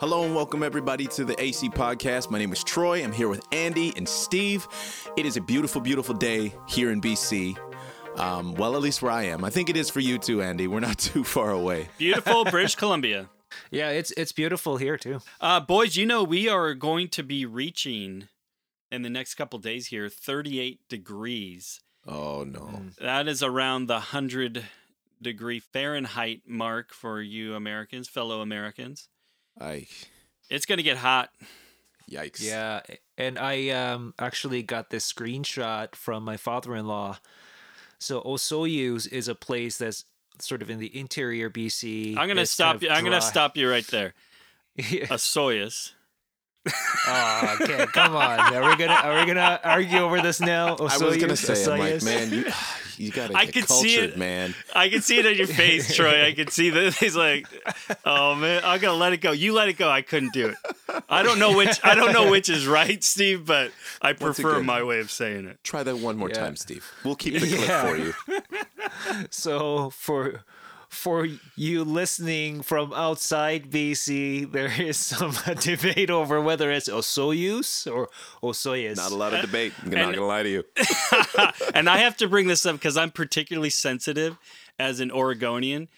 Hello and welcome everybody to the AC podcast. My name is Troy. I'm here with Andy and Steve. It is a beautiful, beautiful day here in BC. Um, well, at least where I am. I think it is for you too, Andy. We're not too far away. Beautiful British Columbia. Yeah, it's it's beautiful here too. Uh, boys, you know we are going to be reaching in the next couple days here 38 degrees. Oh no. That is around the 100 degree Fahrenheit mark for you Americans, fellow Americans. I It's going to get hot. yikes. Yeah, and I um actually got this screenshot from my father-in-law. So Osoyoos is a place that's sort of in the interior BC. I'm going to It's stop kind you. I'm going to stop you right there. Yeah. A soyuz. oh, okay, come on. Are we gonna are we gonna argue over this now? I was gonna Osoyoos, say, I'm like, man, you, you gotta I get could cultured, see it. man. I can see it on your face, Troy. I can see that he's like, "Oh man, I'm gonna let it go." You let it go. I couldn't do it. I don't know which. I don't know which is right, Steve, but I prefer good? my way of saying it. Try that one more Yeah. time, Steve. We'll keep the clip Yeah. for you. So for for you listening from outside BC, there is some debate over whether it's Osoyoos or Osoyas. Not a lot of debate. I'm not gonna lie to you. and I have to bring this up because I'm particularly sensitive as an Oregonian.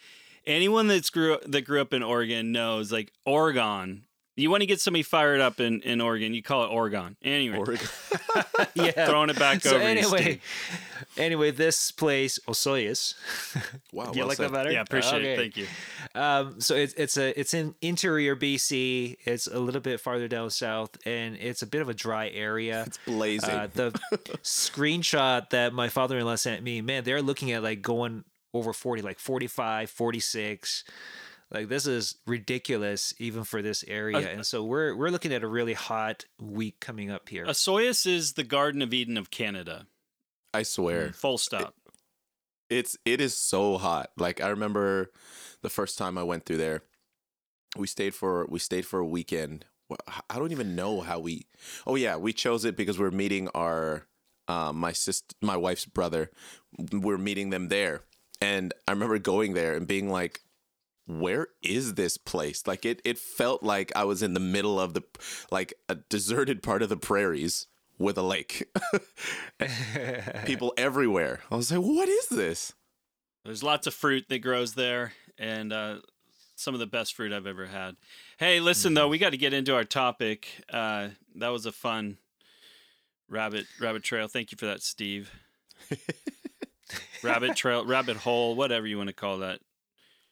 Anyone that's grew that grew up in Oregon knows, like Oregon. You want to get somebody fired up in, in Oregon, you call it Oregon. Anyway, Oregon. yeah. throwing it back so over. anyway, anyway, this place Osoyas. Wow. Do you well like said. that better? yeah, appreciate Okay. it. Thank you. Um, so it's it's a it's in interior BC. It's a little bit farther down south, and it's a bit of a dry area. It's blazing. Uh, the screenshot that my father-in-law sent me, man, they're looking at like going over 40, like 45, 46. Like this is ridiculous even for this area. Uh, and so we're we're looking at a really hot week coming up here. Osoyoos is the Garden of Eden of Canada. I swear. Full stop. it's it is so hot. Like I remember the first time I went through there. We stayed for we stayed for a weekend. I don't even know how we. Oh yeah, we chose it because we're meeting our um, my sister, my wife's brother. We're meeting them there, and I remember going there and being like, "Where is this place?" Like it it felt like I was in the middle of the like a deserted part of the prairies with a lake. People everywhere. I was like, "What is this?" There's lots of fruit that grows there, and uh, some of the best fruit I've ever had. Hey, listen though, we got to get into our topic. Uh, that was a fun rabbit rabbit trail. Thank you for that, Steve. rabbit trail, rabbit hole, whatever you want to call that.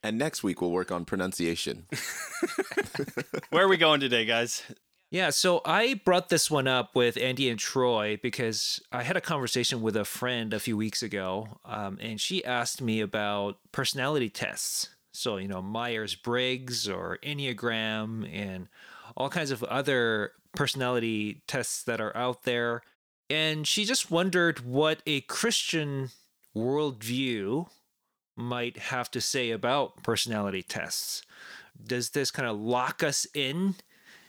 And next week we'll work on pronunciation. Where are we going today, guys? Yeah, so I brought this one up with Andy and Troy because I had a conversation with a friend a few weeks ago, um, and she asked me about personality tests. So, you know, Myers Briggs or Enneagram and all kinds of other personality tests that are out there. And she just wondered what a Christian worldview might have to say about personality tests. Does this kind of lock us in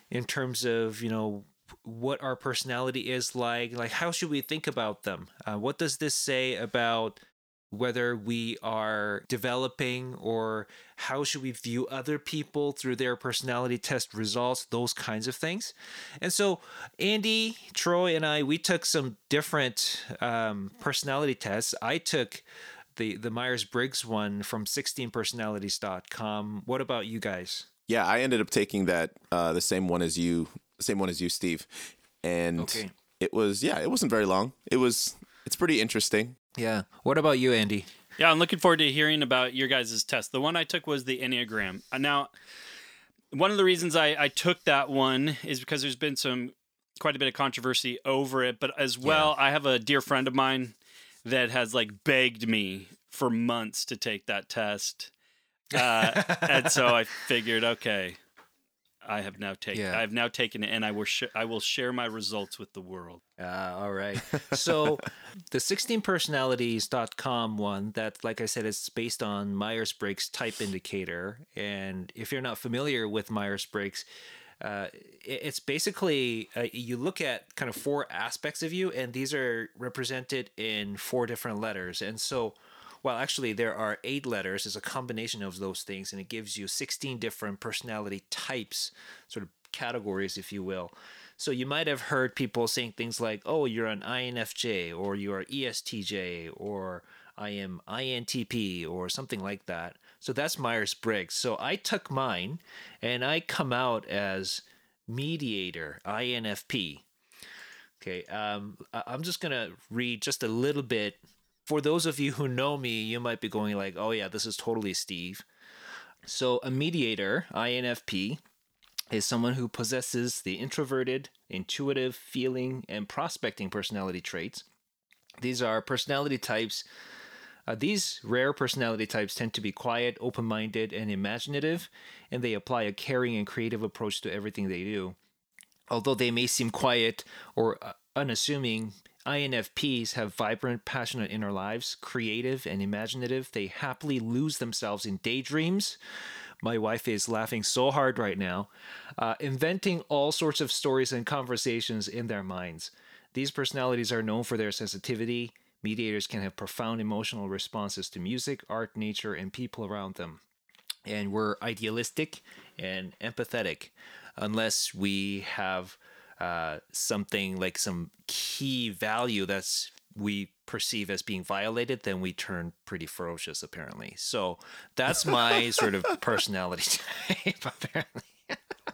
in terms of you know what our personality is like? Like how should we think about them? Uh, what does this say about whether we are developing or how should we view other people through their personality test results those kinds of things? And so andy troy and i we took some different um, personality tests. I took the the myers-briggs one from 16personalities.com what about you guys Yeah, I ended up taking that uh, the same one as you, same one as you, Steve, and Okay. it was yeah, it wasn't very long. It was it's pretty interesting. yeah what about you andy Yeah, I'm looking forward to hearing about your guys' test. The one I took was the Enneagram. Uh, Now, one of the reasons I, I took that one is because there's been some quite a bit of controversy over it, but as well, I have a dear friend of mine that has like begged me for months to take that test. Uh, and so I figured, okay, I have now taken Yeah. I have now taken it and I will sh- I will share my results with the world. Ah, all right. So the 16personalities.com one that like I said is based on Myers-Briggs type indicator and if you're not familiar with Myers-Briggs uh, it's basically uh, you look at kind of four aspects of you and these are represented in four different letters and so Well, actually, there are eight letters. It's a combination of those things, and it gives you 16 different personality types, sort of categories, if you will. So you might have heard people saying things like, oh, you're an INFJ, or you're ESTJ, or I am INTP, or something like that. So that's Myers Briggs. So I took mine, and I come out as mediator, INFP. Okay, um, I'm just gonna read just a little bit. For those of you who know me, you might be going like, "Oh yeah, this is totally Steve." So a mediator, INFP, is someone who possesses the introverted, intuitive, feeling, and prospecting personality traits. These are personality types. Uh, these rare personality types tend to be quiet, open minded, and imaginative, and they apply a caring and creative approach to everything they do. Although they may seem quiet or uh, unassuming, INFPs have vibrant, passionate inner lives, creative and imaginative. They happily lose themselves in daydreams. My wife is laughing so hard right now, uh, inventing all sorts of stories and conversations in their minds. These personalities are known for their sensitivity. Mediators can have profound emotional responses to music, art, nature, and people around them. And we're idealistic and empathetic unless we have uh, something like some key value that's we perceive as being violated, then we turn pretty ferocious, apparently. So that's my sort of personality type, apparently.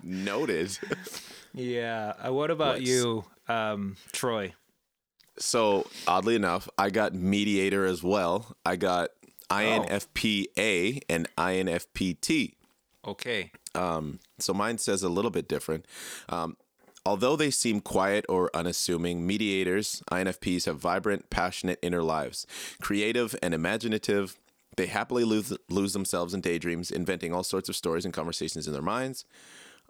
Noted. Yeah. Uh, what about you, um, Troy? So oddly enough, I got mediator as well. I got INFPA and INFPT. Okay. Um, so mine says a little bit different. Um, although they seem quiet or unassuming, mediators, INFPs, have vibrant, passionate inner lives, creative and imaginative. They happily lose, lose themselves in daydreams, inventing all sorts of stories and conversations in their minds.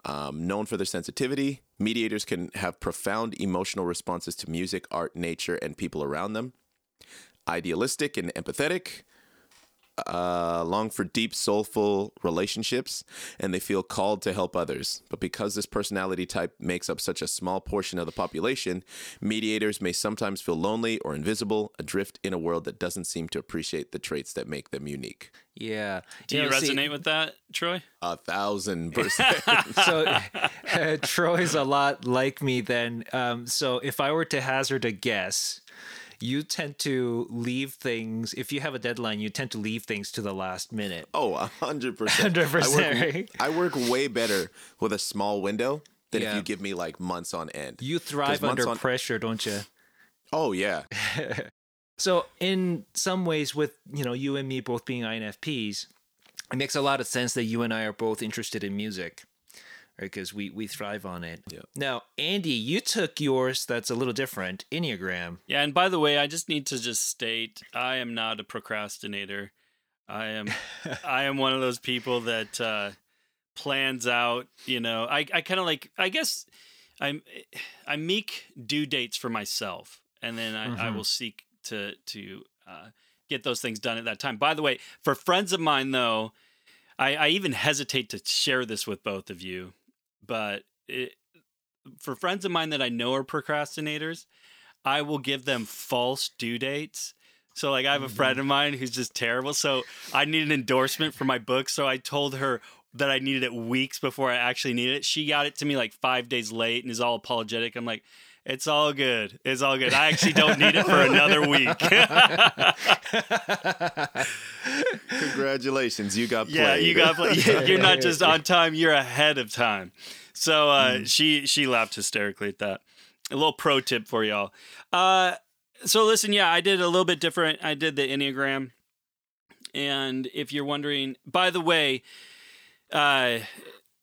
Um, known for their sensitivity, mediators can have profound emotional responses to music, art, nature, and people around them. Idealistic and empathetic, uh, long for deep, soulful relationships, and they feel called to help others. But because this personality type makes up such a small portion of the population, mediators may sometimes feel lonely or invisible, adrift in a world that doesn't seem to appreciate the traits that make them unique. Yeah. Do you, know, see- resonate with that, Troy? A thousand percent. so uh, Troy's a lot like me then. Um, so if I were to hazard a guess, you tend to leave things if you have a deadline, you tend to leave things to the last minute. oh, a hundred percent. 100%, I work- right? I work way better with a small window than if you give me like months on end. You thrive under on- pressure, don't you? Oh yeah. So in some ways, with you know you and me both being INFPs, it makes a lot of sense that you and I are both interested in music? Because we we thrive on it. Yeah. Now, Andy, you took yours that's a little different, Enneagram. Yeah, and by the way, I just need to just state I am not a procrastinator. I am I am one of those people that uh plans out, you know. I I kind of like I guess I'm I make due dates for myself and then I, I Mhm. will seek to to uh get those things done at that time. By the way, for friends of mine though, I, I even hesitate to share this with both of you, but it, for friends of mine that I know are procrastinators, I will give them false due dates. So like I have a friend mm-hmm. of mine who's just terrible. So I need an endorsement for my book. So I told her that I needed it weeks before I actually needed it. She got it to me like five days late and is all apologetic. I'm like, it's all good. It's all good. I actually don't need it for another week. Congratulations, you got yeah, you got. You're not just on time. You're ahead of time. So uh, she she laughed hysterically at that. A little pro tip for y'all. Uh, so listen, yeah, I did a little bit different. I did the enneagram, and if you're wondering, by the way, uh,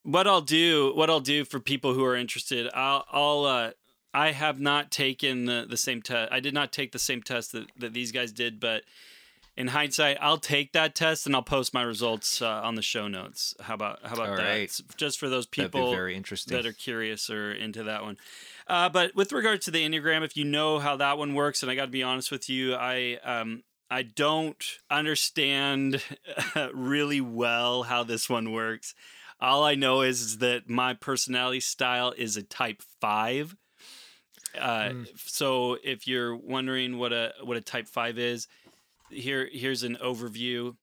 what I'll do, what I'll do for people who are interested, I'll, I'll uh, I have not taken the, the same test. I did not take the same test that, that these guys did, but in hindsight, I'll take that test and I'll post my results uh, on the show notes. How about how about All that? right. Just for those people very interesting. that are curious or into that one. Uh, but with regard to the enneagram, if you know how that one works, and I got to be honest with you, I um, I don't understand really well how this one works. All I know is, is that my personality style is a type five. Uh, Mm. So if you're wondering what a what a type five is, here here's an overview.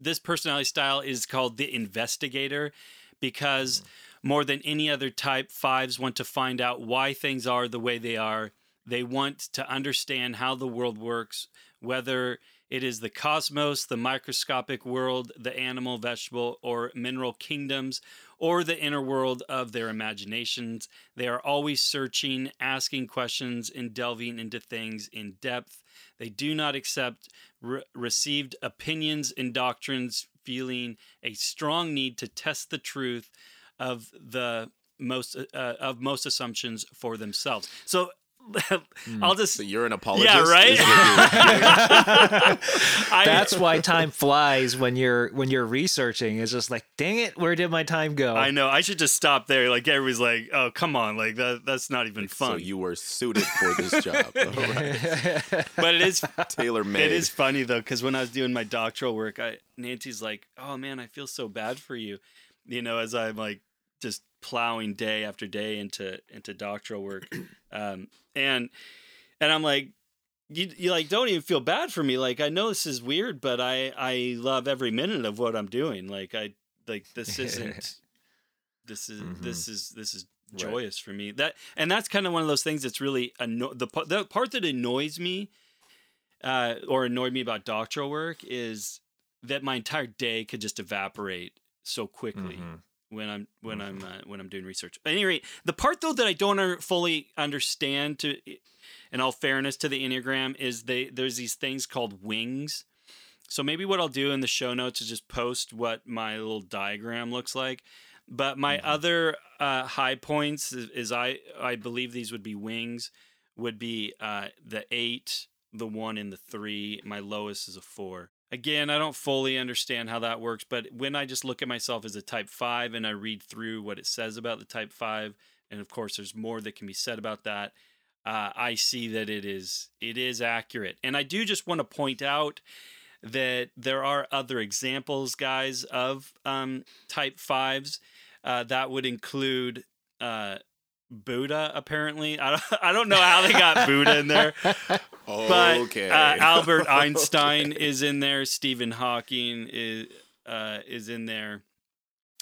This personality style is called the investigator because more than any other type, fives want to find out why things are the way they are. They want to understand how the world works, whether it is the cosmos, the microscopic world, the animal, vegetable, or mineral kingdoms, or the inner world of their imaginations. They are always searching, asking questions, and delving into things in depth. They do not accept re- received opinions and doctrines, feeling a strong need to test the truth of the most uh, of most assumptions for themselves. So I'll just So you're an apologist. yeah, right. is what I- That's why time flies when you're when you're researching. It's just like, dang it, where did my time go? I know. I should just stop there. Like everybody's like, "Oh, come on!" Like that. That's not even you're- fun. So you were suited for this job. but it is. Tailor made. It is funny though, because when I was doing my doctoral work, I Nancy's like, "Oh man, I feel so bad for you," you know, as I'm like just plowing day after day into into doctoral work, um, and and I'm like, you, you like don't even feel bad for me. Like I know this is weird, but I I love every minute of what I'm doing. Like I like this isn't this is Mhm. this is this is Right. joyous for me. That and that's kind of one of those things that's really anno- the the part that annoys me uh, or annoyed me about doctoral work is that my entire day could just evaporate so quickly Mhm. When I'm when I'm uh, when I'm doing research. At any rate, the part though that I don't fully understand to in all fairness to the Enneagram is they there's these things called wings. So maybe what I'll do in the show notes is just post what my little diagram looks like. But my other uh, high points is, is I I believe these would be wings would be uh, the eight, the one, and the three. My lowest is a four. Again, I don't fully understand how that works, but when I just look at myself as a type five and I read through what it says about the type five, and of course there's more that can be said about that, uh, I see that it is it is accurate. And I do just want to point out that there are other examples, guys, of um, type fives. Uh, that would include uh, Buddha, apparently. I don't, I don't know how they got Buddha in there, but okay. uh, Albert Einstein is in there. Stephen Hawking is uh, is in there.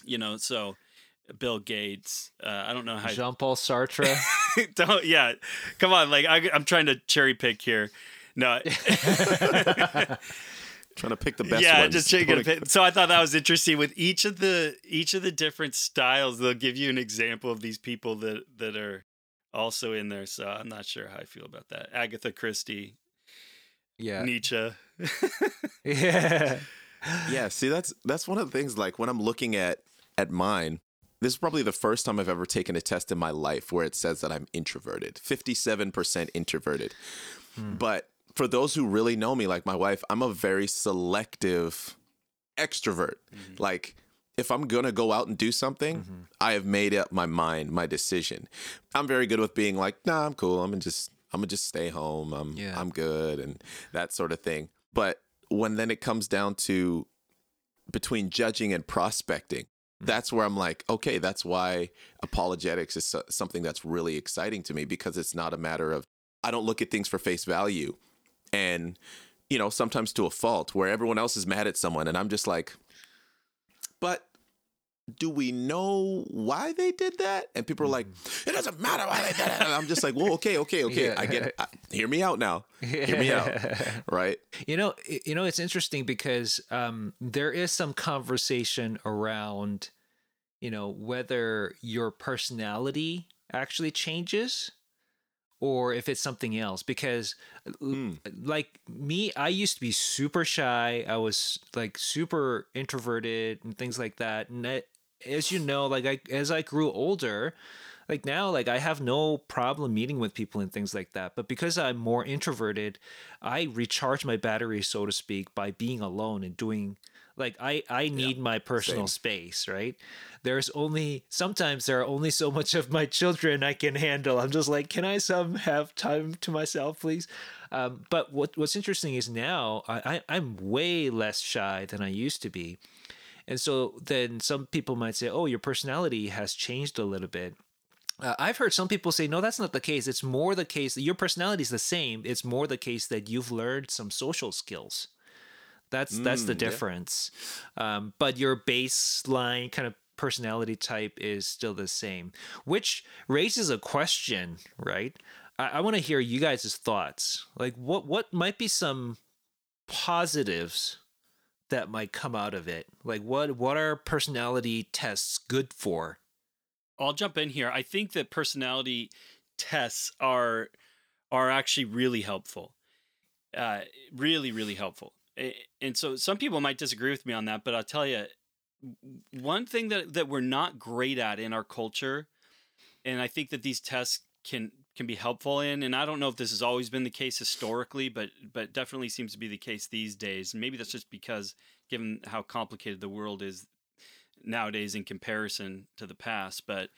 You know, so Bill Gates. Uh, I don't know how. Jean Paul Sartre. don't yeah, come on. Like I, I'm trying to cherry pick here. No, Trying to pick the best yeah, ones. just trying to pick. So I thought that was interesting. With each of the each of the different styles, they'll give you an example of these people that that are also in there. So I'm not sure how I feel about that. Agatha Christie, yeah. Nietzsche. Yeah. yeah see that's that's one of the things like when i'm looking at at mine this is probably the first time i've ever taken a test in my life where it says that i'm introverted 57% introverted hmm. but for those who really know me like my wife i'm a very selective extrovert. Mm-hmm. Like if i'm gonna go out and do something mm-hmm. i have made up my mind my decision. I'm very good with being like nah i'm cool. I'm gonna just i'm gonna just stay home. I'm Yeah. i'm good and that sort of thing. But when then it comes down to between judging and prospecting mm. that's where i'm like okay that's why apologetics is so- something that's really exciting to me because it's not a matter of i don't look at things for face value and you know sometimes to a fault where everyone else is mad at someone and i'm just like but do we know why they did that? And people are like it doesn't matter why they did it. And i'm just like well okay okay okay. Yeah. i get it. I, hear me out now. Hear me out. Right? You know, you know, it's interesting because um, there is some conversation around, you know, whether your personality actually changes or if it's something else. Because, Hmm. like me, I used to be super shy. I was like super introverted and things like that. And I, as you know, like I, as I grew older, like now like i have no problem meeting with people and things like that but because i'm more introverted i recharge my battery so to speak by being alone and doing like i i need my personal space right there's only sometimes there are only so much of my children i can handle i'm just like can i some have time to myself please um, but what what's interesting is now I, I i'm way less shy than i used to be and so then some people might say, oh, your personality has changed a little bit. Uh, I've heard some people say, no, that's not the case. It's more the case that your personality is the same. It's more the case that you've learned some social skills. That's that's the Mm, yeah. difference. Um, but your baseline kind of personality type is still the same, which raises a question, right? I, I want to hear you guys' thoughts. Like, what what might be some positives that might come out of it? Like, what what are personality tests good for? I'll jump in here. I think that personality tests are are actually really helpful. Uh, really, really helpful. And so some people might disagree with me on that, but I'll tell you one thing that that we're not great at in our culture, and I think that these tests can can be helpful in. And I don't know if this has always been the case historically, but but definitely seems to be the case these days. And maybe that's just because given how complicated the world is nowadays in comparison to the past but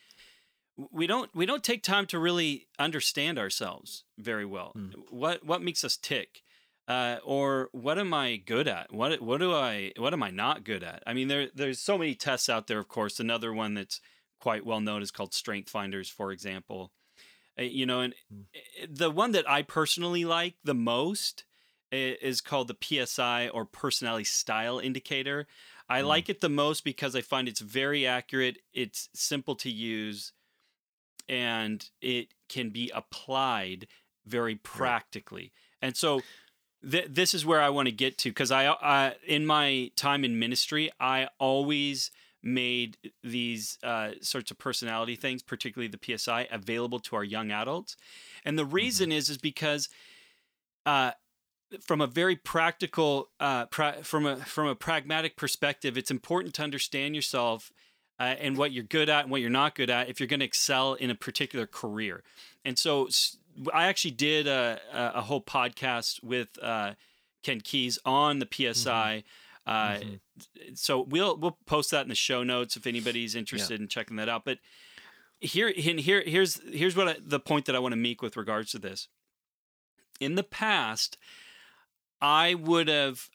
we don't we don't take time to really understand ourselves very well Mm. what what makes us tick uh, or what am I good at? What what do I what am I not good at? I mean, there there's so many tests out there. Of course, another one that's quite well known is called Strength Finders, for example. Uh, you know, and Mm. the one that I personally like the most is called the PSI or Personality Style Indicator. I Mm. like it the most because I find it's very accurate. It's simple to use, and it can be applied very practically. And so, th- this is where I want to get to because I, I, in my time in ministry, I always made these uh, sorts of personality things, particularly the PSI, available to our young adults. And the reason is is because uh, from a very practical, uh, pra- from a from a pragmatic perspective, it's important to understand yourself uh, and what you're good at and what you're not good at if you're going to excel in a particular career. And so, s- I actually did a, a whole podcast with uh, Ken Keis on the PSI. Uh, Mhm. So we'll we'll post that in the show notes if anybody's interested in checking that out. But here here here's here's what I, the point that I want to make with regards to this. In the past, I would have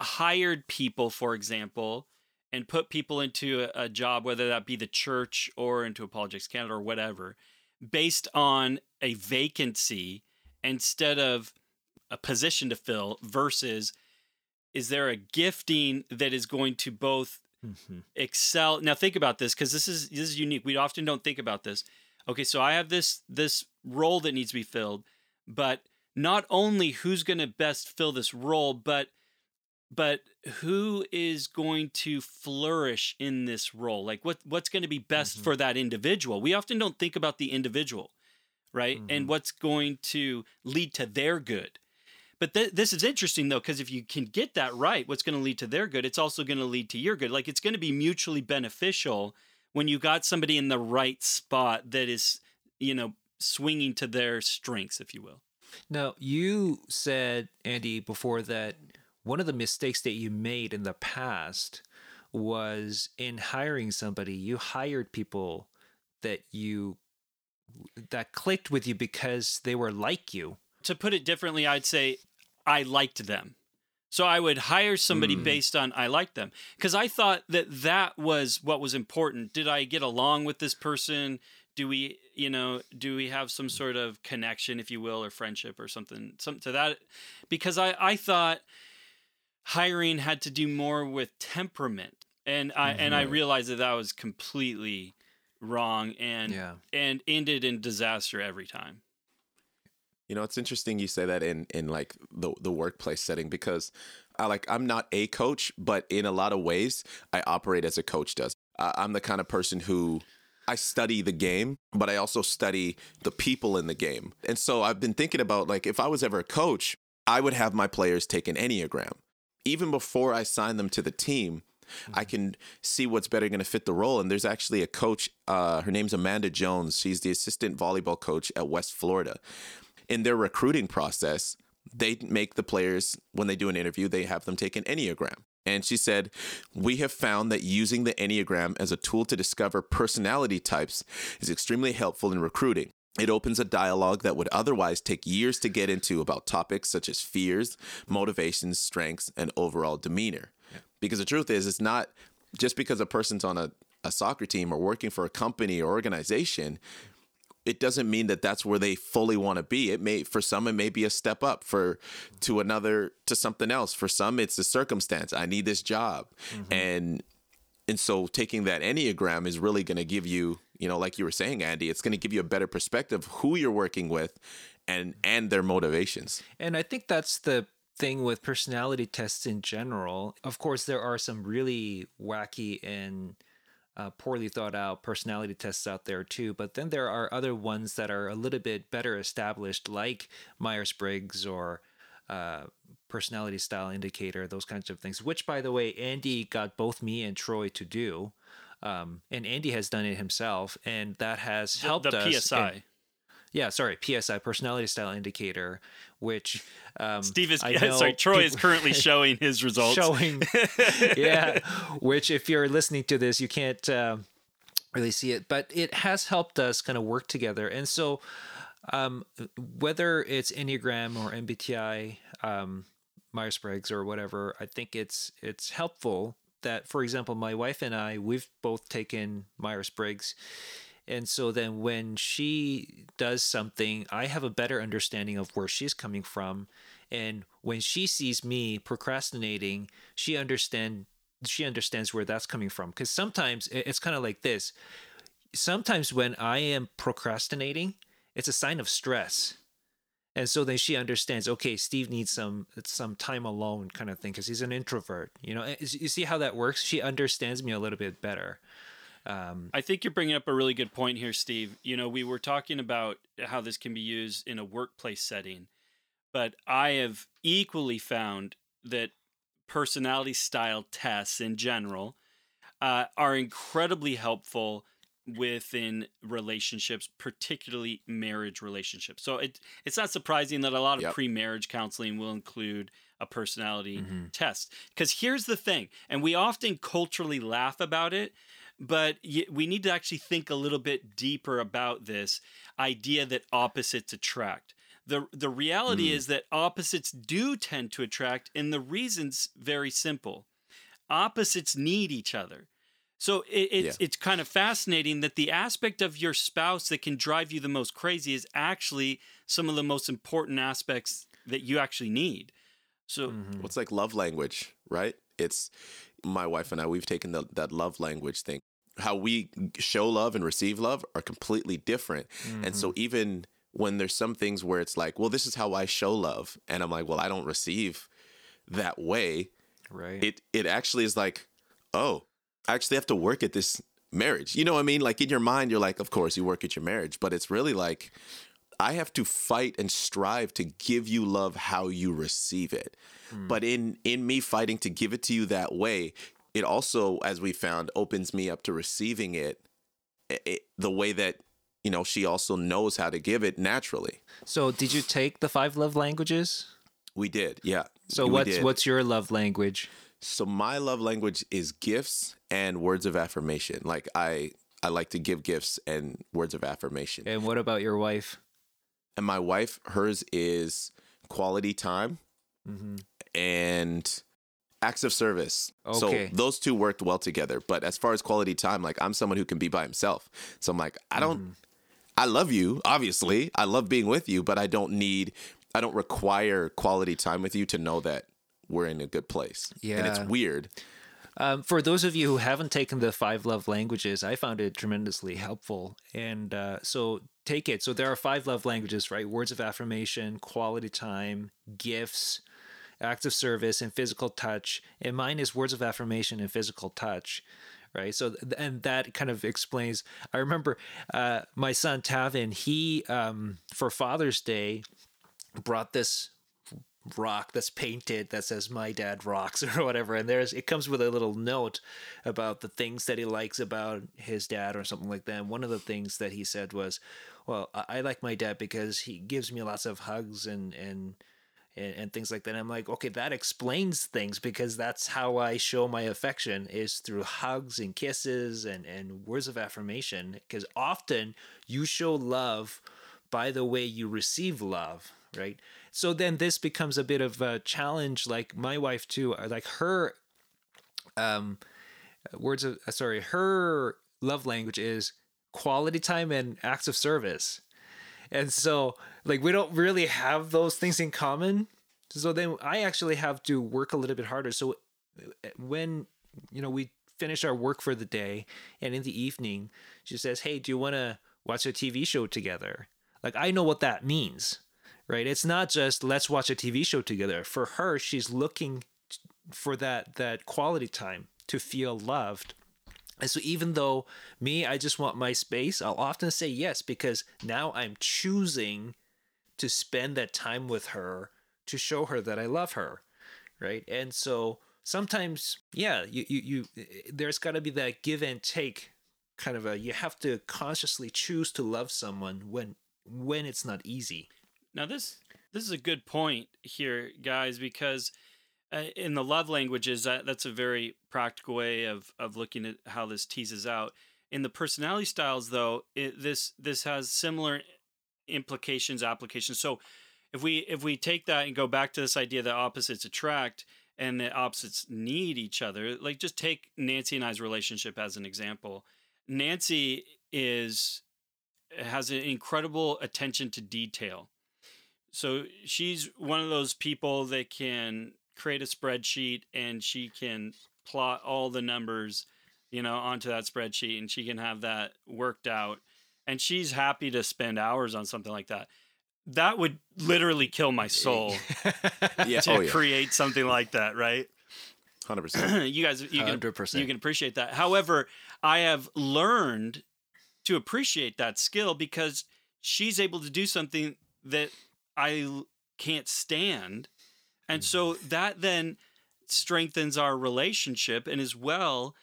hired people, for example, and put people into a, a job, whether that be the church or into Apologetics Canada or whatever, based on a vacancy instead of a position to fill versus is there a gifting that is going to both Mhm. excel now think about this because this is this is unique we often don't think about this okay so i have this this role that needs to be filled but not only who's going to best fill this role but but who is going to flourish in this role like what what's going to be best Mhm. for that individual we often don't think about the individual right Mhm. and what's going to lead to their good but th- this is interesting though, because if you can get that right, what's going to lead to their good, it's also going to lead to your good. Like it's going to be mutually beneficial when you got somebody in the right spot that is, you know, swinging to their strengths, if you will. Now, you said, Andy, before that one of the mistakes that you made in the past was in hiring somebody, you hired people that you that clicked with you because they were like you. To put it differently, I'd say I liked them. So I would hire somebody Mm. based on I liked them because I thought that that was what was important. Did I get along with this person? Do we, you know, do we have some sort of connection, if you will, or friendship or something, something to that? Because I, I thought hiring had to do more with temperament, and I and I Mhm. realized that that was completely wrong and Yeah. and ended in disaster every time. You know, it's interesting you say that in in like the the workplace setting because I like I'm not a coach, but in a lot of ways I operate as a coach does. Uh, I'm the kind of person who I study the game, but I also study the people in the game. And so I've been thinking about like if I was ever a coach, I would have my players take an Enneagram. Even before I sign them to the team, I can see what's better going to fit the role. And there's actually a coach, uh, her name's Amanda Jones. She's the assistant volleyball coach at West Florida. In their recruiting process, they make the players, when they do an interview, they have them take an Enneagram. And she said, We have found that using the Enneagram as a tool to discover personality types is extremely helpful in recruiting. It opens a dialogue that would otherwise take years to get into about topics such as fears, motivations, strengths, and overall demeanor. Because the truth is, it's not just because a person's on a, a soccer team or working for a company or organization, it doesn't mean that that's where they fully want to be. It may for some it may be a step up for to another to something else. For some it's a circumstance. I need this job. Mm-hmm. And and so taking that enneagram is really going to give you, you know, like you were saying Andy, it's going to give you a better perspective who you're working with and and their motivations. And I think that's the thing with personality tests in general. Of course there are some really wacky and uh, poorly thought out personality tests out there too. But then there are other ones that are a little bit better established, like Myers Briggs or uh, personality style indicator, those kinds of things. Which, by the way, Andy got both me and Troy to do. Um, and Andy has done it himself, and that has helped the, the us. PSI. In, yeah, sorry, PSI, personality style indicator, which um, Steve is sorry, Troy people, is currently showing his results. Showing, yeah. Which, if you're listening to this, you can't uh, really see it, but it has helped us kind of work together. And so, um, whether it's Enneagram or MBTI, um, Myers Briggs or whatever, I think it's it's helpful that, for example, my wife and I, we've both taken Myers Briggs and so then when she does something, I have a better understanding of where she's coming from. And when she sees me procrastinating, she understand she understands where that's coming from. Because sometimes it's kind of like this. Sometimes when I am procrastinating, it's a sign of stress. And so then she understands, okay, Steve needs some some time alone kind of thing because he's an introvert. You know, you see how that works? She understands me a little bit better. Um, I think you're bringing up a really good point here, Steve. You know, we were talking about how this can be used in a workplace setting, but I have equally found that personality style tests in general uh, are incredibly helpful within relationships, particularly marriage relationships. So it, it's not surprising that a lot of yep. pre marriage counseling will include a personality mm-hmm. test. Because here's the thing, and we often culturally laugh about it, but we need to actually think a little bit deeper about this idea that opposites attract. The, the reality mm. is that opposites do tend to attract, and the reason's very simple. Opposites need each other. So it, it's yeah. it's kind of fascinating that the aspect of your spouse that can drive you the most crazy is actually some of the most important aspects that you actually need. So mm-hmm. what's like love language, right? It's my wife and I we've taken the, that love language thing how we show love and receive love are completely different. Mm-hmm. And so mm-hmm. even when there's some things where it's like, well, this is how I show love, and I'm like, well, I don't receive that way. Right. It it actually is like, oh, I actually have to work at this marriage. You know what I mean? Like in your mind, you're like, of course, you work at your marriage, but it's really like, I have to fight and strive to give you love how you receive it. Mm. But in in me fighting to give it to you that way, it also, as we found, opens me up to receiving it, it, the way that you know she also knows how to give it naturally. So, did you take the five love languages? We did, yeah. So, what's did. what's your love language? So, my love language is gifts and words of affirmation. Like I, I like to give gifts and words of affirmation. And what about your wife? And my wife, hers is quality time, mm-hmm. and acts of service. Okay. So those two worked well together. But as far as quality time, like I'm someone who can be by himself. So I'm like, I don't, mm. I love you, obviously. I love being with you, but I don't need, I don't require quality time with you to know that we're in a good place. Yeah. And it's weird. Um, for those of you who haven't taken the five love languages, I found it tremendously helpful. And uh, so take it. So there are five love languages, right? Words of affirmation, quality time, gifts, acts of service and physical touch and mine is words of affirmation and physical touch right so and that kind of explains i remember uh, my son tavin he um, for father's day brought this rock that's painted that says my dad rocks or whatever and there's it comes with a little note about the things that he likes about his dad or something like that and one of the things that he said was well i, I like my dad because he gives me lots of hugs and and and, and things like that. And I'm like, okay, that explains things because that's how I show my affection is through hugs and kisses and, and words of affirmation. Because often you show love by the way you receive love, right? So then this becomes a bit of a challenge. Like my wife too, uh, like her um words of uh, sorry, her love language is quality time and acts of service. And so, like, we don't really have those things in common. So then I actually have to work a little bit harder. So when, you know, we finish our work for the day and in the evening, she says, Hey, do you want to watch a TV show together? Like, I know what that means, right? It's not just let's watch a TV show together. For her, she's looking for that that quality time to feel loved and so even though me, I just want my space, I'll often say yes because now I'm choosing to spend that time with her to show her that I love her. Right. And so sometimes, yeah, you, you, you there's got to be that give and take kind of a, you have to consciously choose to love someone when, when it's not easy. Now this, this is a good point here, guys, because uh, in the love languages, that, that's a very practical way of, of looking at how this teases out. In the personality styles, though, it, this this has similar implications, applications. So, if we if we take that and go back to this idea that opposites attract and the opposites need each other, like just take Nancy and I's relationship as an example. Nancy is has an incredible attention to detail. So she's one of those people that can create a spreadsheet and she can plot all the numbers, you know, onto that spreadsheet and she can have that worked out. And she's happy to spend hours on something like that. That would literally kill my soul yeah. to oh, yeah. create something like that, right? Hundred percent. you guys, you can 100%. you can appreciate that. However, I have learned to appreciate that skill because she's able to do something that I can't stand, and hmm. so that then strengthens our relationship. And as well,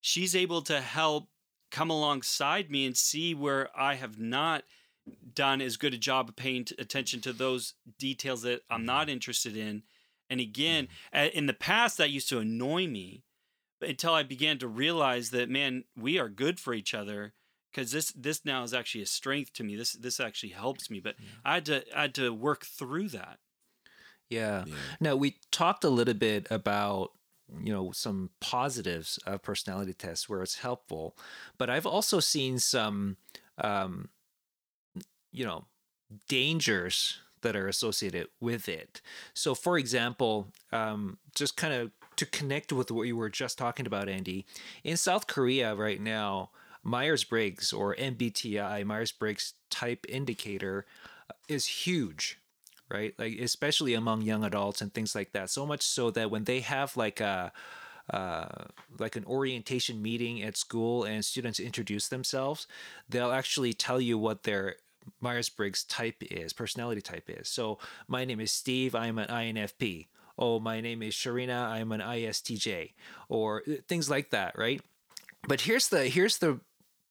she's able to help come alongside me and see where I have not done as good a job of paying t- attention to those details that I'm mm-hmm. not interested in. And again, mm-hmm. a- in the past, that used to annoy me but until I began to realize that, man, we are good for each other. Because this this now is actually a strength to me. This this actually helps me. But I had to I had to work through that. Yeah. Yeah. Now we talked a little bit about you know some positives of personality tests where it's helpful, but I've also seen some um, you know dangers that are associated with it. So, for example, um, just kind of to connect with what you were just talking about, Andy, in South Korea right now, Myers Briggs or MBTI, Myers Briggs Type Indicator, uh, is huge right? Like especially among young adults and things like that. So much so that when they have like a uh, like an orientation meeting at school and students introduce themselves, they'll actually tell you what their Myers Briggs type is, personality type is. So, my name is Steve, I'm an INFP. Oh, my name is Sharina, I'm an ISTJ, or uh, things like that, right? But here's the here's the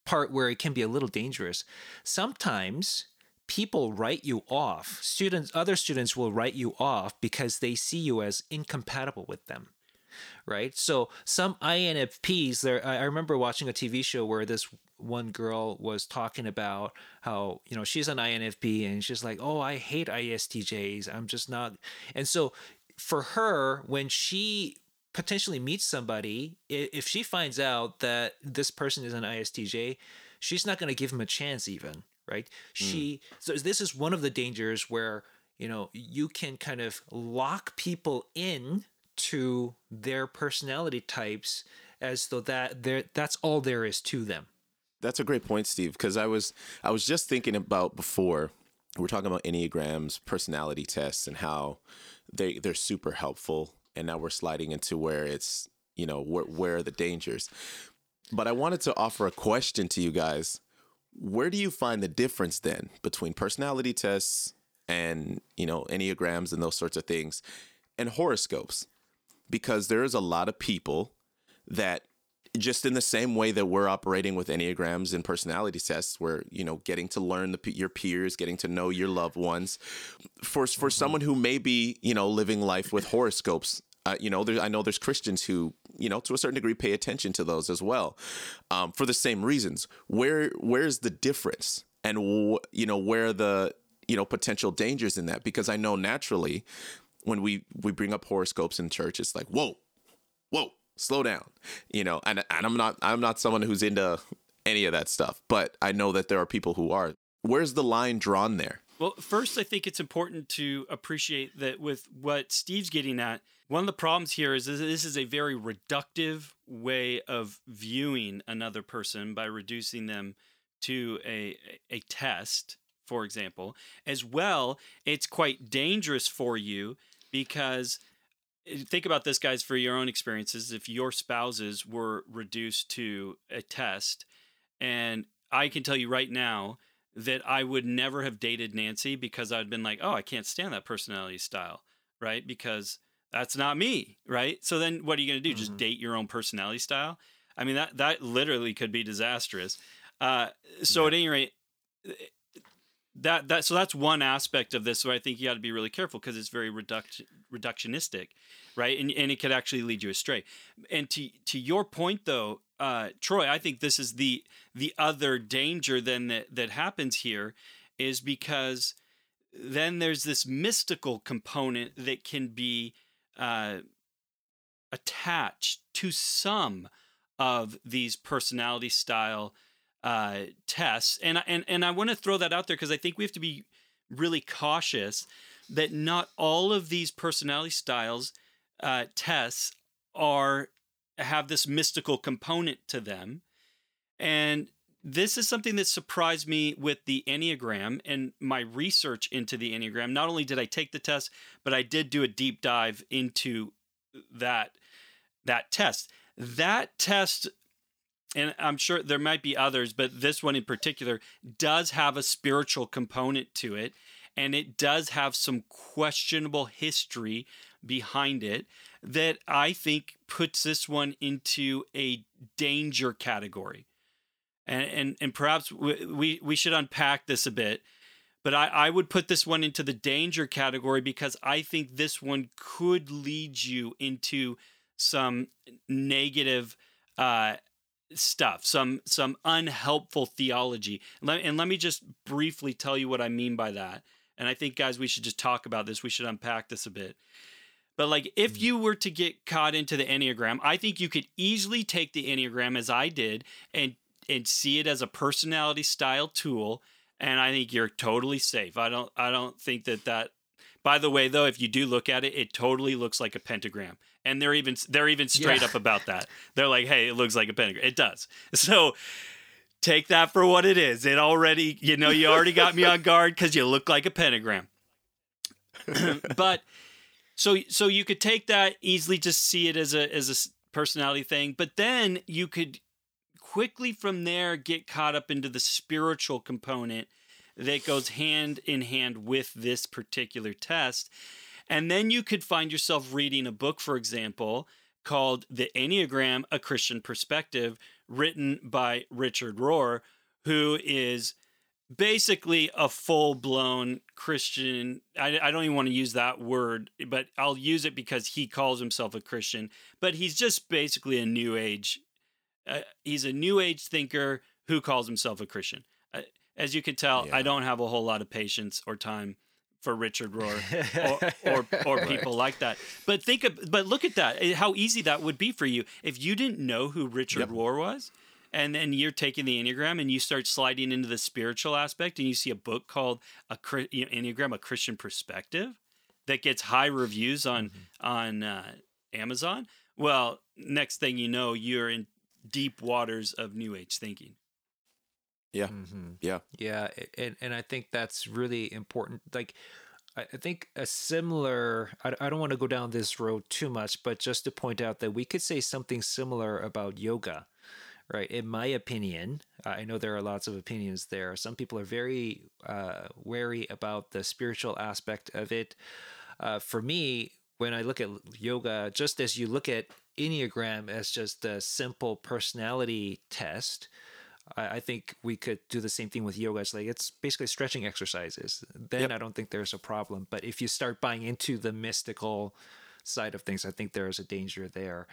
part where it can be a little dangerous. Sometimes people write you off. Students, other students will write you off because they see you as incompatible with them. Right. So some INFPs there I remember watching a TV show where this one girl was talking about how, you know, she's an INFP and she's like, "Oh, I hate ISTJs. I'm just not." And so for her when she potentially meets somebody, if she finds out that this person is an ISTJ, she's not going to give him a chance even right she hmm. so this is one of the dangers where you know you can kind of lock people in to their personality types as though that there that's all there is to them That's a great point, Steve. Because I was I was just thinking about before we we're talking about enneagrams, personality tests, and how they they're super helpful. And now we're sliding into where it's you know where where are the dangers. But I wanted to offer a question to you guys. Where do you find the difference then between personality tests and you know enneagrams and those sorts of things, and horoscopes? Because there is a lot of people that just in the same way that we're operating with enneagrams and personality tests where you know getting to learn the, your peers getting to know your loved ones for for mm-hmm. someone who may be you know living life with horoscopes uh, you know there, i know there's christians who you know to a certain degree pay attention to those as well um, for the same reasons where where's the difference and wh- you know where the you know potential dangers in that because i know naturally when we we bring up horoscopes in church it's like whoa whoa slow down you know and, and i'm not i'm not someone who's into any of that stuff, but I know that there are people who are. Where's the line drawn there? Well, first, I think it's important to appreciate that with what Steve's getting at, one of the problems here is this is a very reductive way of viewing another person by reducing them to a, a test, for example. As well, it's quite dangerous for you because eh, think about this, guys, for your own experiences. If your spouses were reduced to a test, and I can tell you right now, that I would never have dated Nancy because I'd been like, oh, I can't stand that personality style, right? Because that's not me, right? So then what are you going to do? Mm-hmm. Just date your own personality style? I mean, that that literally could be disastrous. Uh, so yeah. at any rate, that that so that's one aspect of this where I think you got to be really careful because it's very reduct, reductionistic, right? And and it could actually lead you astray. And to to your point though, uh, Troy, I think this is the the other danger then that that happens here is because then there's this mystical component that can be uh, attached to some of these personality style uh, tests, and and and I want to throw that out there because I think we have to be really cautious that not all of these personality styles uh, tests are have this mystical component to them. And this is something that surprised me with the Enneagram and my research into the Enneagram. Not only did I take the test, but I did do a deep dive into that that test. That test and I'm sure there might be others, but this one in particular does have a spiritual component to it and it does have some questionable history behind it that I think puts this one into a danger category. And and, and perhaps we, we should unpack this a bit. But I, I would put this one into the danger category because I think this one could lead you into some negative uh, stuff, some some unhelpful theology. And let me just briefly tell you what I mean by that. And I think, guys, we should just talk about this. We should unpack this a bit. But like if mm. you were to get caught into the Enneagram, I think you could easily take the Enneagram as I did and and see it as a personality style tool and I think you're totally safe. I don't I don't think that that by the way though if you do look at it it totally looks like a pentagram. And they're even they're even straight yeah. up about that. They're like, "Hey, it looks like a pentagram." It does. So take that for what it is. It already, you know, you already got me on guard cuz you look like a pentagram. but so so you could take that easily, just see it as a as a personality thing, but then you could quickly from there get caught up into the spiritual component that goes hand in hand with this particular test. And then you could find yourself reading a book, for example, called The Enneagram A Christian Perspective, written by Richard Rohr, who is basically a full blown Christian. I, I, don't even want to use that word, but I'll use it because he calls himself a Christian. But he's just basically a new age. Uh, he's a new age thinker who calls himself a Christian. Uh, as you can tell, yeah. I don't have a whole lot of patience or time for Richard Rohr or or, or people right. like that. But think of, but look at that. How easy that would be for you if you didn't know who Richard yep. Rohr was and then you're taking the enneagram and you start sliding into the spiritual aspect and you see a book called a enneagram a christian perspective that gets high reviews on mm-hmm. on uh, amazon well next thing you know you're in deep waters of new age thinking yeah mm-hmm. yeah yeah and, and i think that's really important like I think a similar, I, I don't want to go down this road too much, but just to point out that we could say something similar about yoga right? In my opinion, I know there are lots of opinions there. Some people are very uh, wary about the spiritual aspect of it. Uh, for me, when I look at yoga, just as you look at Enneagram as just a simple personality test, I, I think we could do the same thing with yoga. It's like it's basically stretching exercises. Then yep. I don't think there's a problem. But if you start buying into the mystical side of things, I think there is a danger there.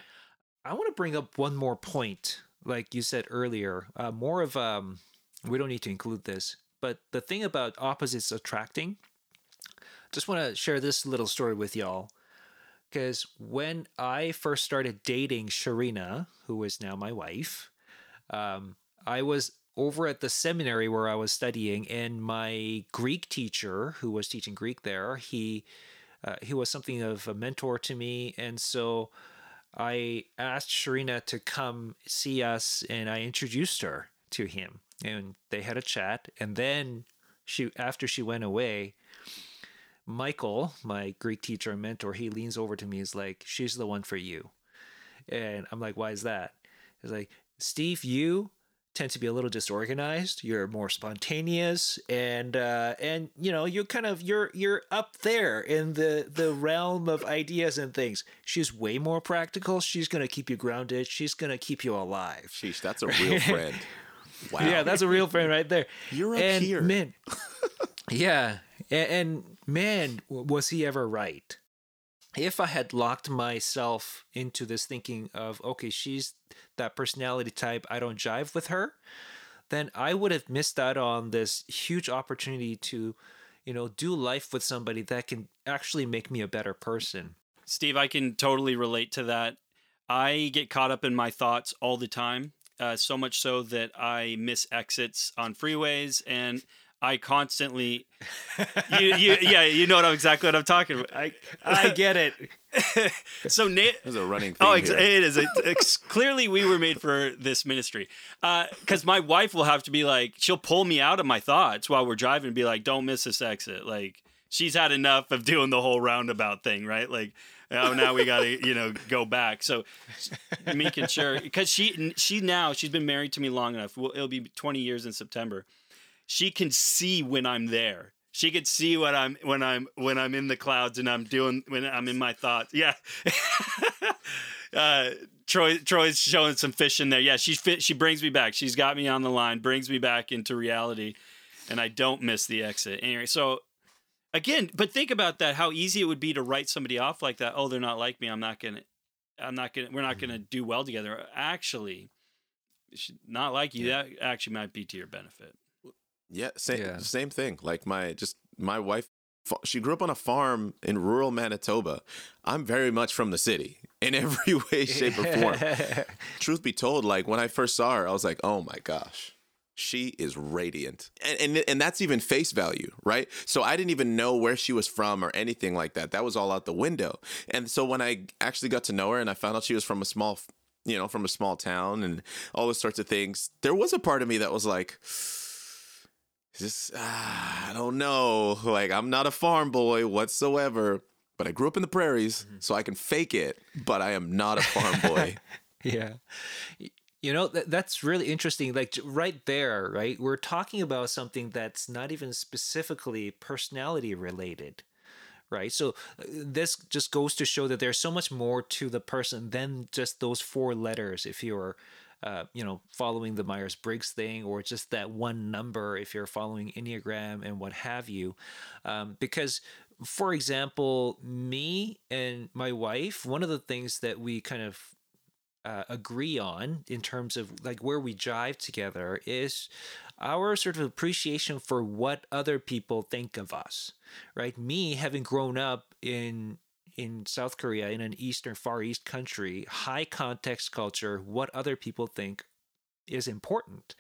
I want to bring up one more point like you said earlier, uh, more of um, we don't need to include this, but the thing about opposites attracting, just want to share this little story with y'all. Because when I first started dating Sharina, who is now my wife, um, I was over at the seminary where I was studying, and my Greek teacher, who was teaching Greek there, he uh, he was something of a mentor to me, and so I asked Sharina to come see us, and I introduced her to him, and they had a chat, and then she after she went away. Michael, my Greek teacher and mentor, he leans over to me. He's like, "She's the one for you," and I'm like, "Why is that?" He's like, "Steve, you tend to be a little disorganized. You're more spontaneous, and uh, and you know you're kind of you're you're up there in the the realm of ideas and things. She's way more practical. She's gonna keep you grounded. She's gonna keep you alive. Sheesh, that's a real friend. Wow. Yeah, that's a real friend right there. You're up and here. man. yeah, and, and man, was he ever right? If I had locked myself into this thinking of okay, she's that personality type, I don't jive with her, then I would have missed out on this huge opportunity to, you know, do life with somebody that can actually make me a better person. Steve, I can totally relate to that. I get caught up in my thoughts all the time, uh, so much so that I miss exits on freeways, and I constantly, you, you, yeah, you know what I'm exactly what I'm talking about. I, I get it. so Nate, There's a running oh, theme Oh, ex- here. it is. It's, it's- clearly, we were made for this ministry. Uh, because my wife will have to be like, she'll pull me out of my thoughts while we're driving and be like, don't miss this exit. Like, she's had enough of doing the whole roundabout thing, right? Like, oh, now we got to, you know, go back. So, making sure, because she, she now, she's been married to me long enough. Well, it'll be 20 years in September. She can see when I'm there. She could see what I'm when I'm when I'm in the clouds and I'm doing when I'm in my thoughts. Yeah. uh, Troy Troy's showing some fish in there. Yeah, she fit, she brings me back. She's got me on the line, brings me back into reality, and I don't miss the exit. Anyway, so again, but think about that. How easy it would be to write somebody off like that. Oh, they're not like me. I'm not gonna. I'm not gonna. We're not gonna do well together. Actually, not like you. That actually might be to your benefit. Yeah, same Yeah. same thing. Like my just my wife she grew up on a farm in rural Manitoba. I'm very much from the city in every way shape or form. Truth be told, like when I first saw her, I was like, "Oh my gosh. She is radiant." And and and that's even face value, right? So I didn't even know where she was from or anything like that. That was all out the window. And so when I actually got to know her and I found out she was from a small you know, from a small town and all those sorts of things, there was a part of me that was like, this ah, I don't know. Like I'm not a farm boy whatsoever, but I grew up in the prairies, so I can fake it, but I am not a farm boy. Yeah. You know, that, that's really interesting. Like right there, right? We're talking about something that's not even specifically personality related, right? So uh, this just goes to show that there's so much more to the person than just those four letters if you're uh, you know, following the Myers Briggs thing, or just that one number if you're following Enneagram and what have you. Um, because, for example, me and my wife, one of the things that we kind of uh, agree on in terms of like where we jive together is our sort of appreciation for what other people think of us right me having grown up in in south korea in an eastern far east country high context culture what other people think is important.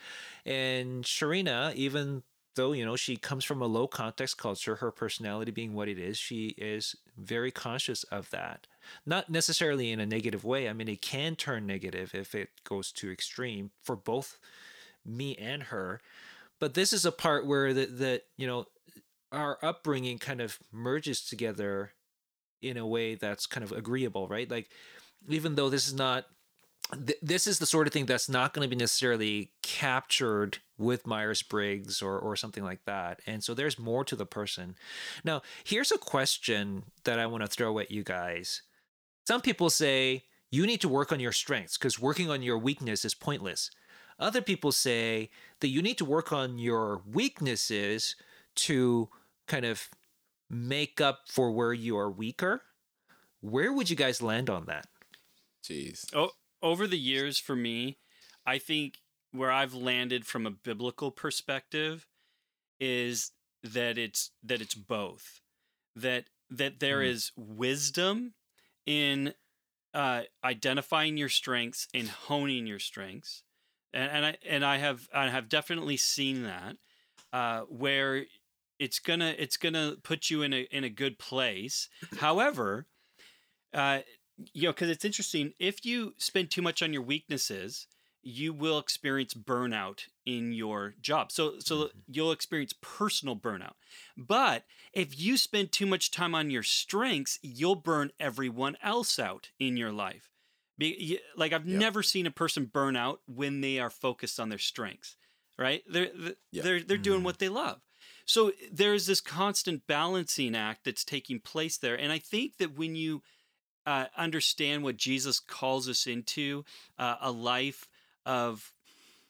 And sharina even though you know she comes from a low context culture her personality being what it is she is very conscious of that. Not necessarily in a negative way i mean it can turn negative if it goes too extreme for both me and her. But this is a part where that that you know our upbringing kind of merges together in a way that's kind of agreeable right like even though this is not th- this is the sort of thing that's not going to be necessarily captured with Myers Briggs or, or something like that. And so there's more to the person. Now, here's a question that I want to throw at you guys. Some people say you need to work on your strengths because working on your weakness is pointless. Other people say that you need to work on your weaknesses to kind of make up for where you are weaker. Where would you guys land on that? Jeez. Oh, over the years for me, I think where I've landed from a biblical perspective is that it's that it's both. That that there Mm. is wisdom in uh, identifying your strengths and honing your strengths, and, and I and I have I have definitely seen that uh, where it's gonna it's gonna put you in a in a good place. However, uh, you know, because it's interesting if you spend too much on your weaknesses, you will experience burnout in your job. So so Mm-hmm. you'll experience personal burnout. But if you spend too much time on your strengths, you'll burn everyone else out in your life. Be, like I've Yep. never seen a person burn out when they are focused on their strengths. Right? They're they're Yep. they're, they're doing Mhm. what they love. So there's this constant balancing act that's taking place there, and I think that when you uh, understand what Jesus calls us into, uh, a life of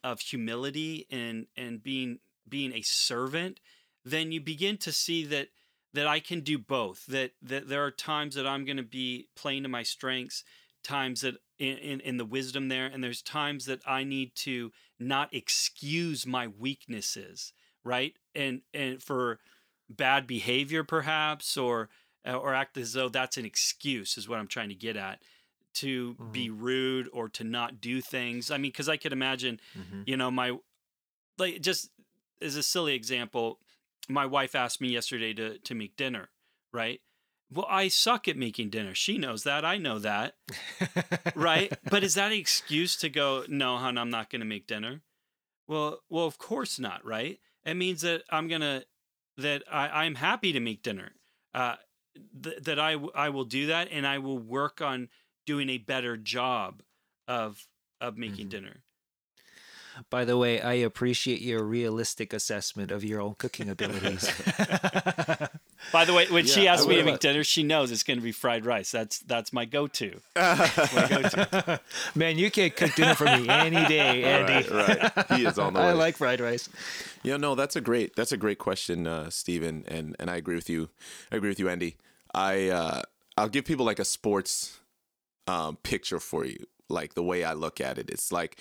of humility and and being being a servant, then you begin to see that that I can do both. That that there are times that I'm going to be playing to my strengths, times that in, in in the wisdom there, and there's times that I need to not excuse my weaknesses, right? And and for bad behavior perhaps or or act as though that's an excuse is what I'm trying to get at to be rude or to not do things. I mean, because I could imagine, Mhm. you know, my like just as a silly example, my wife asked me yesterday to to make dinner, right? Well, I suck at making dinner. She knows that. I know that, right? but is that an excuse to go, no, hon, I'm not going to make dinner? Well, well, of course not, right? It means that I'm gonna that I, I'm happy to make dinner. Uh, th- that I w- I will do that, and I will work on doing a better job of of making Mhm. dinner. By the way, I appreciate your realistic assessment of your own cooking abilities. By the way, when she Yeah, I asks me to make dinner, she knows it's going to be fried rice. That's that's my go-to. My go-to. Man, you can cook dinner for me any day, Andy. right, right. He is on the way. I like fried rice. Yeah, no, that's a great that's a great question, uh, Stephen, and and I agree with you. I agree with you, Andy. I uh, I'll give people like a sports um, picture for you, like the way I look at it. It's like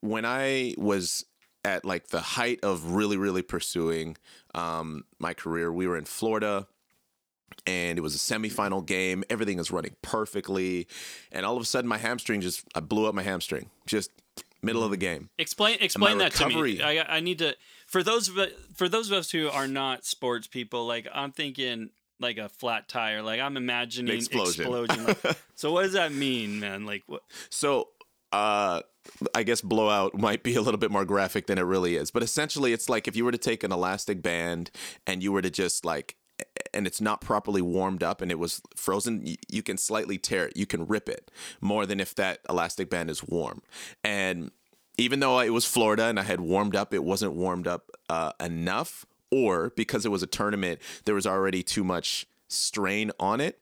when I was at like the height of really really pursuing um, my career. We were in Florida. And it was a semifinal game. Everything was running perfectly, and all of a sudden, my hamstring just I blew up my hamstring, just middle of the game. Explain explain that to me. I, I need to for those of for those of us who are not sports people. Like I'm thinking like a flat tire. Like I'm imagining Explosion. explosion. Like, so what does that mean, man? Like what? So, uh, I guess blowout might be a little bit more graphic than it really is, but essentially, it's like if you were to take an elastic band and you were to just like, and it's not properly warmed up and it was frozen, you can slightly tear it, you can rip it more than if that elastic band is warm. And even though it was Florida and I had warmed up, it wasn't warmed up uh, enough, or because it was a tournament, there was already too much strain on it.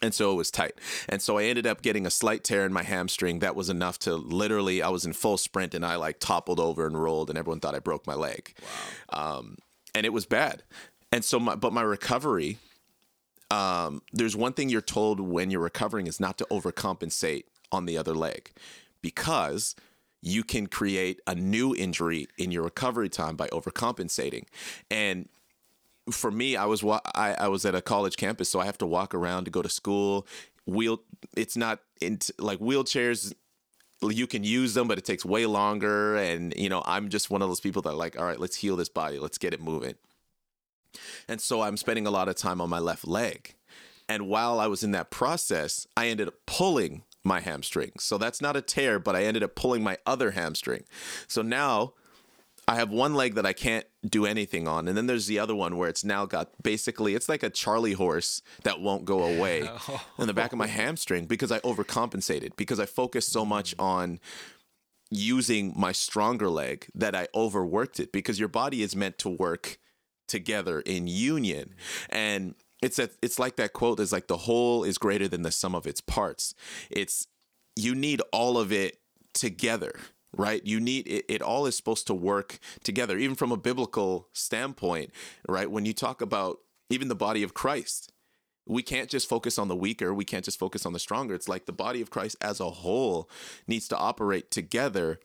And so it was tight. And so I ended up getting a slight tear in my hamstring. That was enough to literally, I was in full sprint and I like toppled over and rolled, and everyone thought I broke my leg. Wow. Um, and it was bad. And so, my, but my recovery, um, there's one thing you're told when you're recovering is not to overcompensate on the other leg because you can create a new injury in your recovery time by overcompensating. And for me, I was wa- I, I was at a college campus, so I have to walk around to go to school. Wheel, it's not in like wheelchairs. You can use them, but it takes way longer. And you know, I'm just one of those people that like, all right, let's heal this body, let's get it moving. And so I'm spending a lot of time on my left leg. And while I was in that process, I ended up pulling my hamstring. So that's not a tear, but I ended up pulling my other hamstring. So now I have one leg that I can't do anything on, and then there's the other one where it's now got basically it's like a Charlie horse that won't go away oh. in the back of my hamstring because I overcompensated because I focused so much mm. on using my stronger leg that I overworked it because your body is meant to work together in union. And it's a, it's like that quote is like the whole is greater than the sum of its parts. It's you need all of it together right? You need it, it all is supposed to work together even from a biblical standpoint right? When you talk about even the body of christ we can't just focus on the weaker. We can't just focus on the stronger. It's like the body of christ as a whole needs to operate together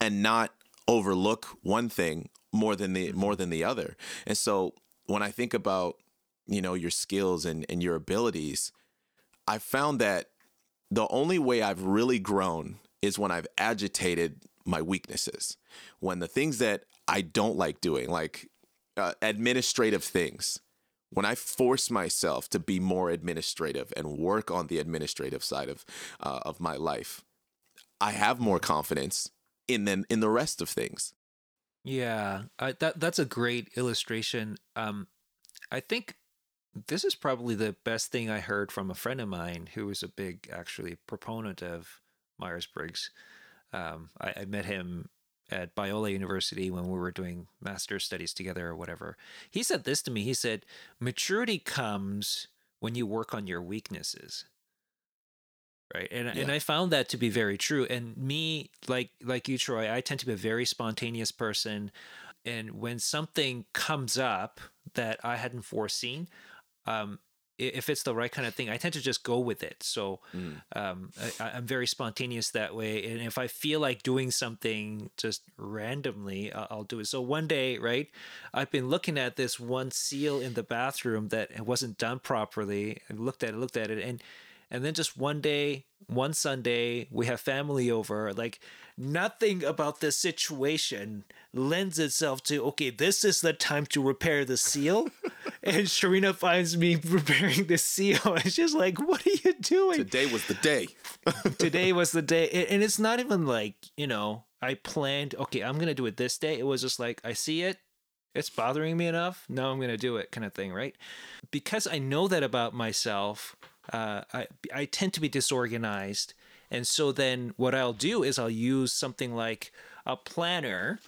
and not overlook one thing more than the more than the other. And so when i think about you know your skills and and your abilities i found that the only way i've really grown is when i've agitated my weaknesses. When the things that I don't like doing, like uh, administrative things, when I force myself to be more administrative and work on the administrative side of uh, of my life, I have more confidence in then in the rest of things. Yeah, that that's a great illustration. Um, I think this is probably the best thing I heard from a friend of mine who was a big, actually, proponent of Myers Briggs. Um, I, I met him at Biola University when we were doing master's studies together or whatever. He said this to me. He said, "Maturity comes when you work on your weaknesses." Right, and and I found that to be very true. And me, like like you, Troy, I tend to be a very spontaneous person. And when something comes up that I hadn't foreseen, um, if it's the right kind of thing, I tend to just go with it. So Mm. um, I, I'm very spontaneous that way. And if I feel like doing something just randomly, I- I'll do it. So one day, right, I've been looking at this one seal in the bathroom that wasn't done properly. I looked at it, looked at it, and and then just one day, one Sunday, we have family over. Like nothing about this situation lends itself to okay, this is the time to repair the seal. and Sharina finds me repairing the seal. It's just like, what are you doing? Today was the day. today was the day and it's not even like you know i planned okay i'm gonna do it this day it was just like i see it it's bothering me enough now i'm gonna do it kind of thing right because i know that about myself uh, I, I tend to be disorganized and so then what i'll do is i'll use something like a planner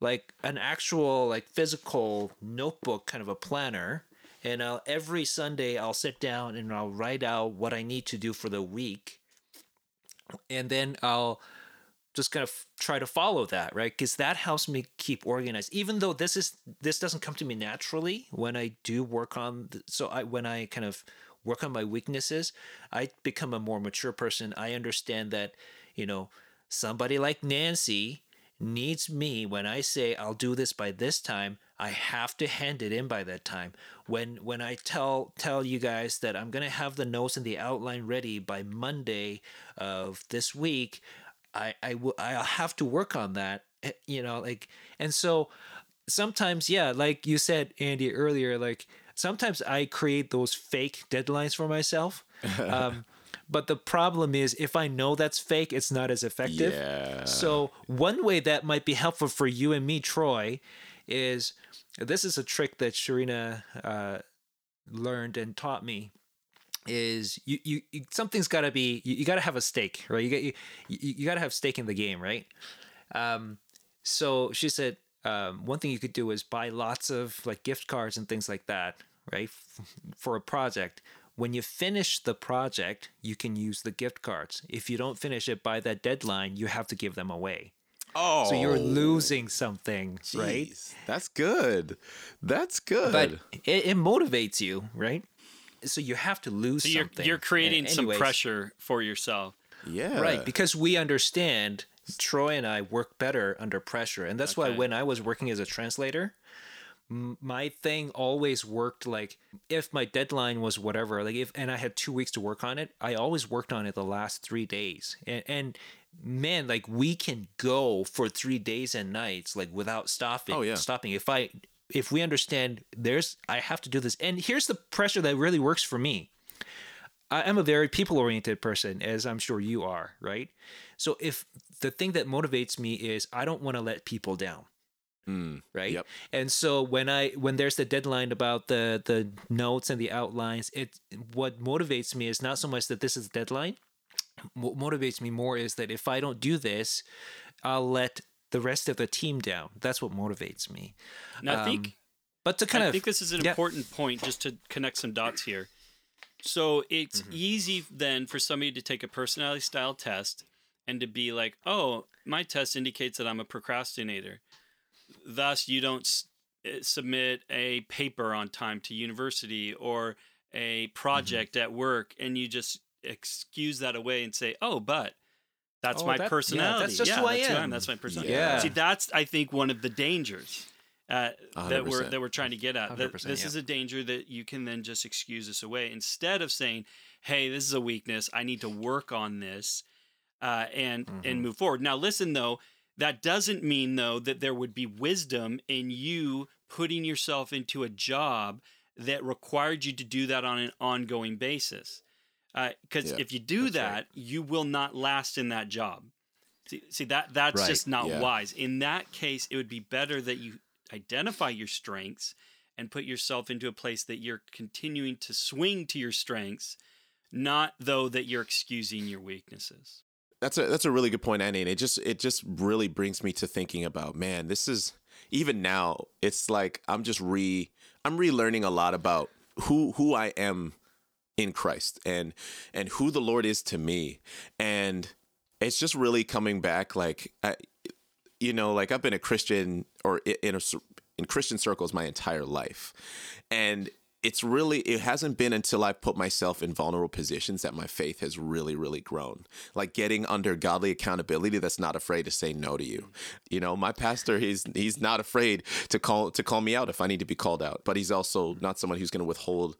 like an actual like physical notebook kind of a planner and I'll, every sunday i'll sit down and i'll write out what i need to do for the week and then I'll just kind of try to follow that, right? Because that helps me keep organized. Even though this is this doesn't come to me naturally when I do work on. The, so I when I kind of work on my weaknesses, I become a more mature person. I understand that you know somebody like Nancy needs me when I say I'll do this by this time. I have to hand it in by that time. When when I tell tell you guys that I'm gonna have the notes and the outline ready by Monday of this week, I I will I'll have to work on that. eh, You know, like and so sometimes yeah, like you said, Andy earlier, like sometimes I create those fake deadlines for myself. Um, but the problem is if I know that's fake, it's not as effective. Yeah. So one way that might be helpful for you and me, Troy, is this is a trick that Sharina uh, learned and taught me. Is you, you, you something's got to be you, you got to have a stake, right? You got you, you, you got to have stake in the game, right? Um, so she said um, one thing you could do is buy lots of like gift cards and things like that, right? For a project. When you finish the project, you can use the gift cards. If you don't finish it by that deadline, you have to give them away. oh, So you're losing something, right? That's good. That's good. But it, it motivates you, right? So you have to lose So you're something. you're creating A- some pressure for yourself. yeah. right? Because we understand Troy and I work better under pressure, and that's why when I was working as a translator, my thing always worked like if my deadline was whatever, like if and I had two weeks to work on it, I always worked on it the last three days, and, and man, like we can go for three days and nights like without stopping. Oh, yeah. stopping. If I if we understand there's I have to do this, and here's the pressure that really works for me. I'm a very people oriented person, as I'm sure you are, right? So if the thing that motivates me is I don't want to let people down, Mm, right? Yep. And so when I when there's the deadline about the the notes and the outlines, it what motivates me is not so much that this is the deadline. What motivates me more is that if I don't do this, I'll let the rest of the team down. That's what motivates me. Now, I Um, think But to kind I of I think this is an yeah. important point just to connect some dots here. So it's Mm-hmm. easy then for somebody to take a personality style test and to be like, "Oh, my test indicates that I'm a procrastinator." Thus, you don't s- eh, submit a paper on time to university or a project at work, and you just excuse that away and say, "Oh, but." That's Oh, my that- yeah, personality. that's just who I that's am. That's my personality. Yeah. See, that's I think one of the dangers uh, that we're that we're trying to get at. That this yeah. is a danger that you can then just excuse this away instead of saying, "Hey, this is a weakness. I need to work on this." Uh, and Mm-hmm. and move forward. Now, listen though, That doesn't mean, though, that there would be wisdom in you putting yourself into a job that required you to do that on an ongoing basis. Because Yeah, if you do that, right. you will not last in that job. See, see that that's Right, just not yeah. wise. In that case, it would be better that you identify your strengths and put yourself into a place that you're continuing to swing to your strengths, not though that you're excusing your weaknesses. That's a that's a really good point, Andy. And it just it just really brings me to thinking about, man, this is even now, it's like I'm just re I'm relearning a lot about who who I am in Christ and and who the Lord is to me. And it's just really coming back like I, you know, like I've been a Christian or in a, in Christian circles my entire life. And it's really it hasn't been until I've put myself in vulnerable positions that my faith has really really grown. Like getting under godly accountability that's not afraid to say no to you. You know, my pastor he's he's not afraid to call to call me out if I need to be called out, but he's also not someone who's going to withhold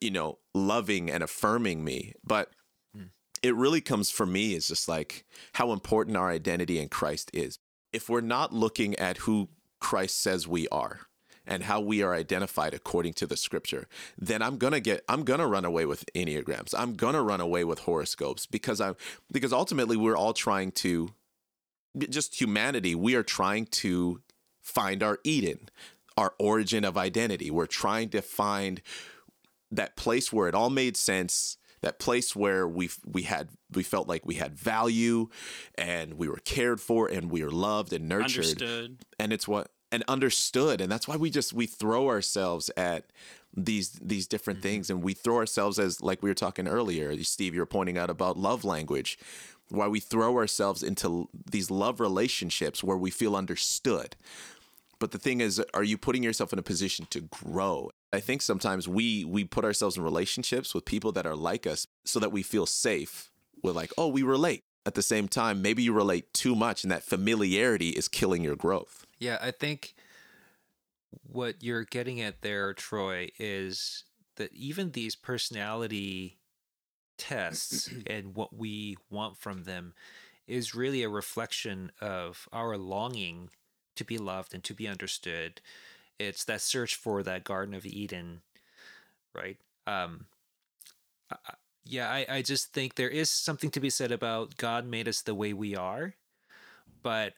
you know, loving and affirming me. But hmm. it really comes for me is just like how important our identity in Christ is. If we're not looking at who Christ says we are and how we are identified according to the scripture, then I'm gonna get I'm gonna run away with enneagrams. I'm gonna run away with horoscopes because I'm because ultimately we're all trying to just humanity, we are trying to find our Eden, our origin of identity. We're trying to find that place where it all made sense that place where we we had we felt like we had value and we were cared for and we were loved and nurtured Understood. and it's what and understood and that's why we just we throw ourselves at these these different Mm-hmm. things and we throw ourselves as like we were talking earlier steve you were pointing out about love language why we throw ourselves into these love relationships where we feel understood. But the thing is are you putting yourself in a position to grow? I think sometimes we we put ourselves in relationships with people that are like us so that we feel safe we're like oh we relate at the same time maybe you relate too much and that familiarity is killing your growth Yeah, I think what you're getting at there, Troy, is that even these personality tests and what we want from them is really a reflection of our longing to be loved and to be understood. It's that search for that Garden of Eden, right? Um, I- yeah, I, I just think there is something to be said about God made us the way we are, but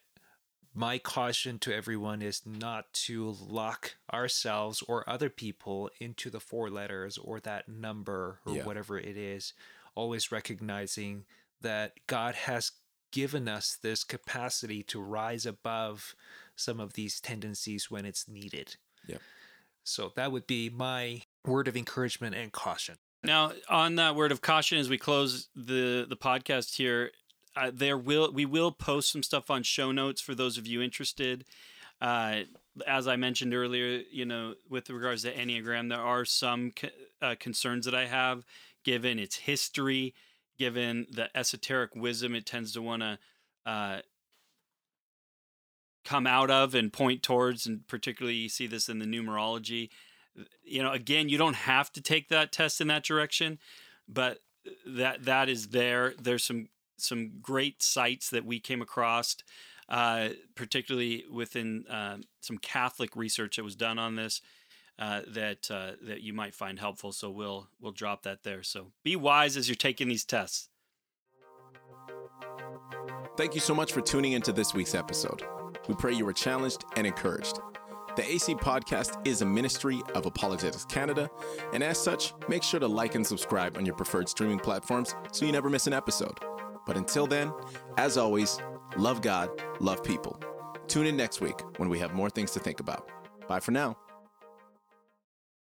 my caution to everyone is not to lock ourselves or other people into the four letters or that number or Yeah. whatever it is. Always recognizing that God has given us this capacity to rise above some of these tendencies when it's needed. Yeah. So that would be my word of encouragement and caution. Now, on that word of caution, as we close the the podcast here, uh, there will we will post some stuff on show notes for those of you interested. Uh, as I mentioned earlier, you know, with regards to Enneagram, there are some co- uh, concerns that I have, given its history, given the esoteric wisdom it tends to want to uh, come out of and point towards, and particularly you see this in the numerology. You know, again, you don't have to take that test in that direction, but that that is there. There's some some great sites that we came across, uh, particularly within uh, some Catholic research that was done on this. Uh, that uh, that you might find helpful, so we'll we'll drop that there. So be wise as you're taking these tests. Thank you so much for tuning into this week's episode. We pray you were challenged and encouraged. The AC Podcast is a ministry of Apologetics Canada, and as such, make sure to like and subscribe on your preferred streaming platforms so you never miss an episode. But until then, as always, love God, love people. Tune in next week when we have more things to think about. Bye for now.